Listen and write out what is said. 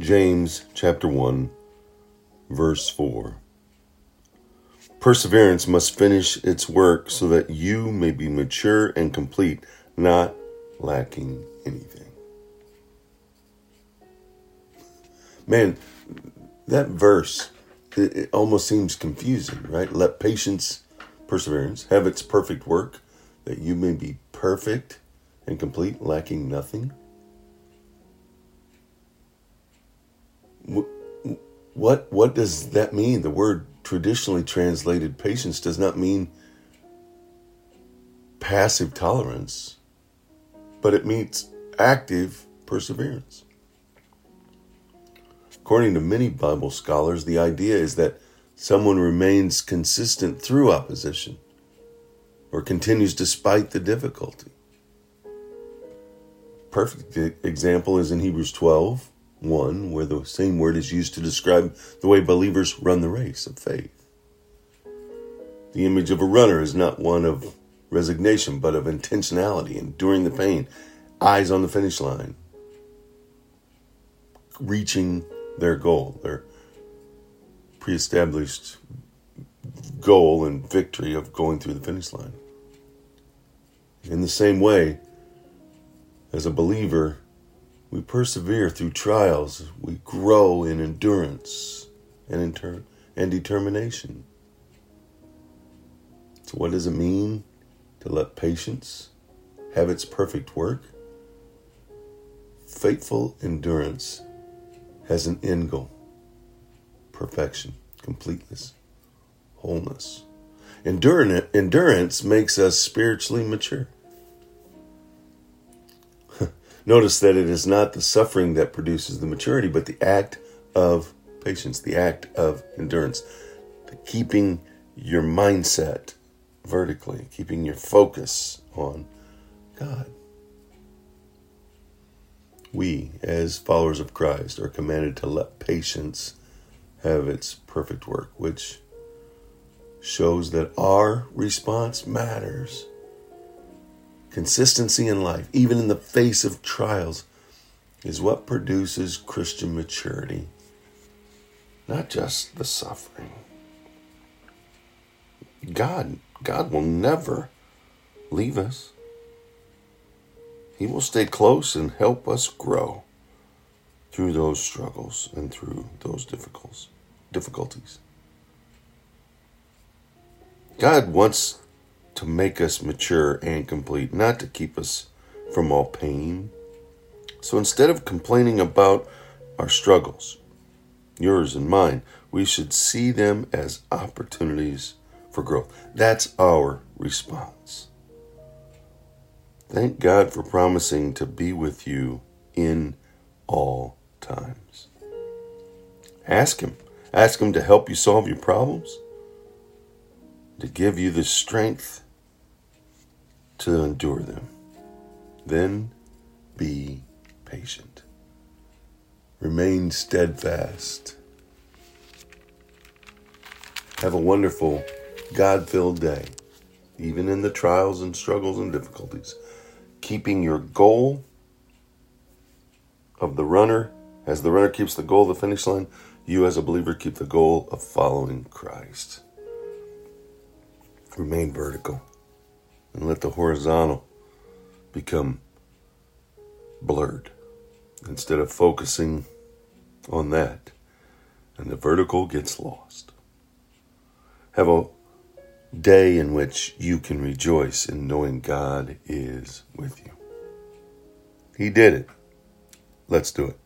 James chapter 1, verse 4. Perseverance must finish its work so that you may be mature and complete, not lacking anything. Man, that verse, it, it almost seems confusing, right? Let patience, perseverance, have its perfect work, that you may be perfect and complete, lacking nothing. What what does that mean? The word traditionally translated patience does not mean passive tolerance, but it means active perseverance. According to many Bible scholars, the idea is that someone remains consistent through opposition or continues despite the difficulty. Perfect example is in Hebrews 12 1, where the same word is used to describe the way believers run the race of faith. The image of a runner is not one of resignation, but of intentionality, enduring the pain, eyes on the finish line, reaching their goal, their pre established goal and victory of going through the finish line. In the same way, as a believer, we persevere through trials. We grow in endurance and, inter- and determination. So, what does it mean to let patience have its perfect work? Faithful endurance has an end goal perfection, completeness, wholeness. Endurance makes us spiritually mature. Notice that it is not the suffering that produces the maturity, but the act of patience, the act of endurance, keeping your mindset vertically, keeping your focus on God. We, as followers of Christ, are commanded to let patience have its perfect work, which shows that our response matters Consistency in life, even in the face of trials, is what produces Christian maturity, not just the suffering. God, God will never leave us. He will stay close and help us grow through those struggles and through those difficulties. God wants to make us mature and complete, not to keep us from all pain. So instead of complaining about our struggles, yours and mine, we should see them as opportunities for growth. That's our response. Thank God for promising to be with you in all times. Ask Him. Ask Him to help you solve your problems, to give you the strength to endure them. Then be patient. Remain steadfast. Have a wonderful, God filled day, even in the trials and struggles and difficulties. Keeping your goal of the runner, as the runner keeps the goal of the finish line, you as a believer keep the goal of following Christ. Remain vertical and let the horizontal become blurred instead of focusing on that and the vertical gets lost. Have a day in which you can rejoice in knowing God is with you. He did it. Let's do it.